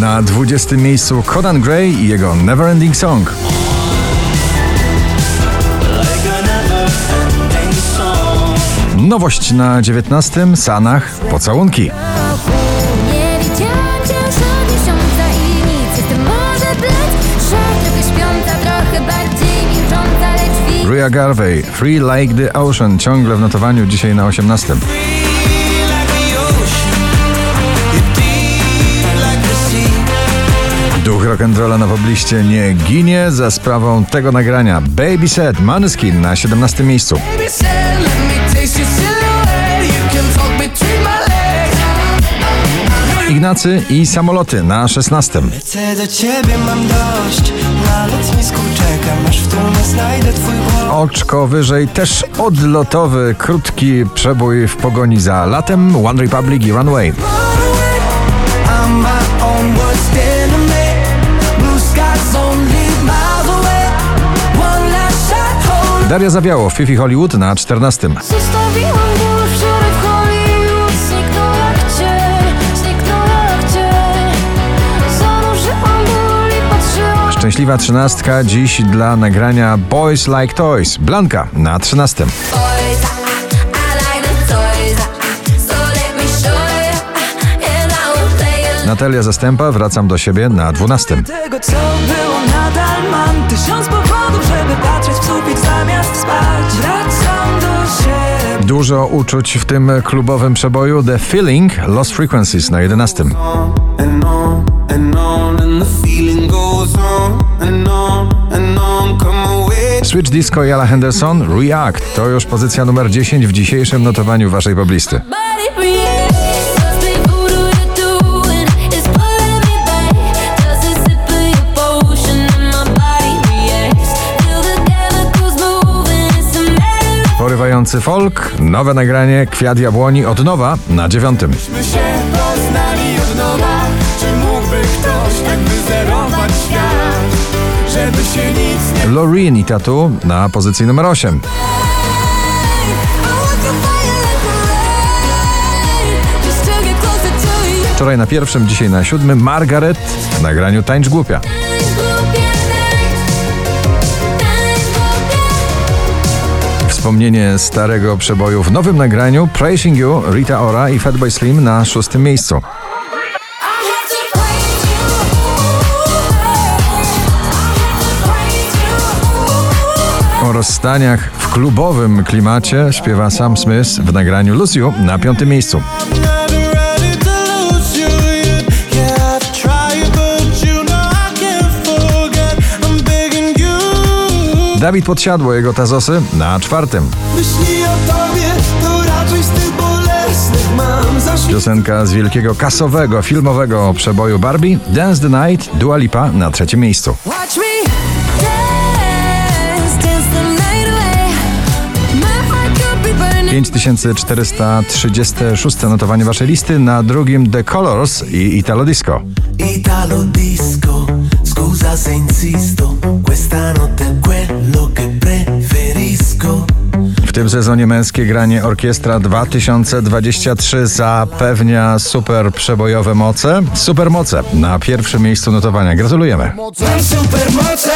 Na 20 miejscu Conan Gray i jego Neverending Song. Nowość na 19 Sanach Pocałunki. Ria Garvey Free Like the Ocean ciągle w notowaniu dzisiaj na 18. rock'n'rolla na pobliście nie ginie za sprawą tego nagrania. Baby Set Maneskin na 17 miejscu. Ignacy i samoloty na 16. Chcę do ciebie mam dość Na lotnisku czekam aż w tłumie znajdę twój głos Oczko wyżej też odlotowy, krótki przebój w pogoni za latem. One Republic i Runway. Daria Zawiało, Fifi Hollywood na 14. Zostawiłam ból wczoraj w Hollywood Zniknął jak cień, zniknął jak cień Zanurzyłam ból i patrzyłam Szczęśliwa trzynastka dziś dla nagrania Boys Like Toys. Blanka na 13. Boys, Natalia Zastępa, wracam do siebie na 12. Tego co było nadal. Mam Tysiąc powodów, żeby patrzeć w sufit zamiast spać. Wracam do siebie. Dużo uczuć w tym klubowym przeboju. The Feeling Lost Frequencies na 11. and on and on and the feeling goes on. And on and on come away. Switch Disco Ella Henderson React. To już pozycja numer 10 w dzisiejszym notowaniu waszej poblisty. Of Porywający folk, nowe nagranie Kwiat Jabłoni od nowa na dziewiątym. My się poznali od nowa. Czy mógłby ktoś tak wyzerować świat? Żeby się nic nie Loreen i Tatu na pozycji numer 8. I want to fire like a rain. Just to get closer to you. Wczoraj na pierwszym, dzisiaj na siódmym Margaret w nagraniu. Tańcz głupia, Wspomnienie starego przeboju w nowym nagraniu Praising You, Rita Ora i Fatboy Slim na szóstym miejscu. O rozstaniach w klubowym klimacie śpiewa Sam Smith w nagraniu You na piątym miejscu. Dawid Podsiadło, jego tazosy na czwartym. Myśli o tobie to raczej z tych bolesnych mam Piosenka z wielkiego kasowego, filmowego przeboju Barbie Dance the Night, Dua Lipa na trzecim miejscu. Dance, dance the night away. My heart could be burning. 5436 notowanie waszej listy, na drugim The Colors i Italo Disco. Italo disco Scusa se insisto Questa tym sezonie męskie granie Orkiestra 2023 zapewnia super przebojowe moce. Super moce na pierwszym miejscu notowania. Gratulujemy. Mam supermoce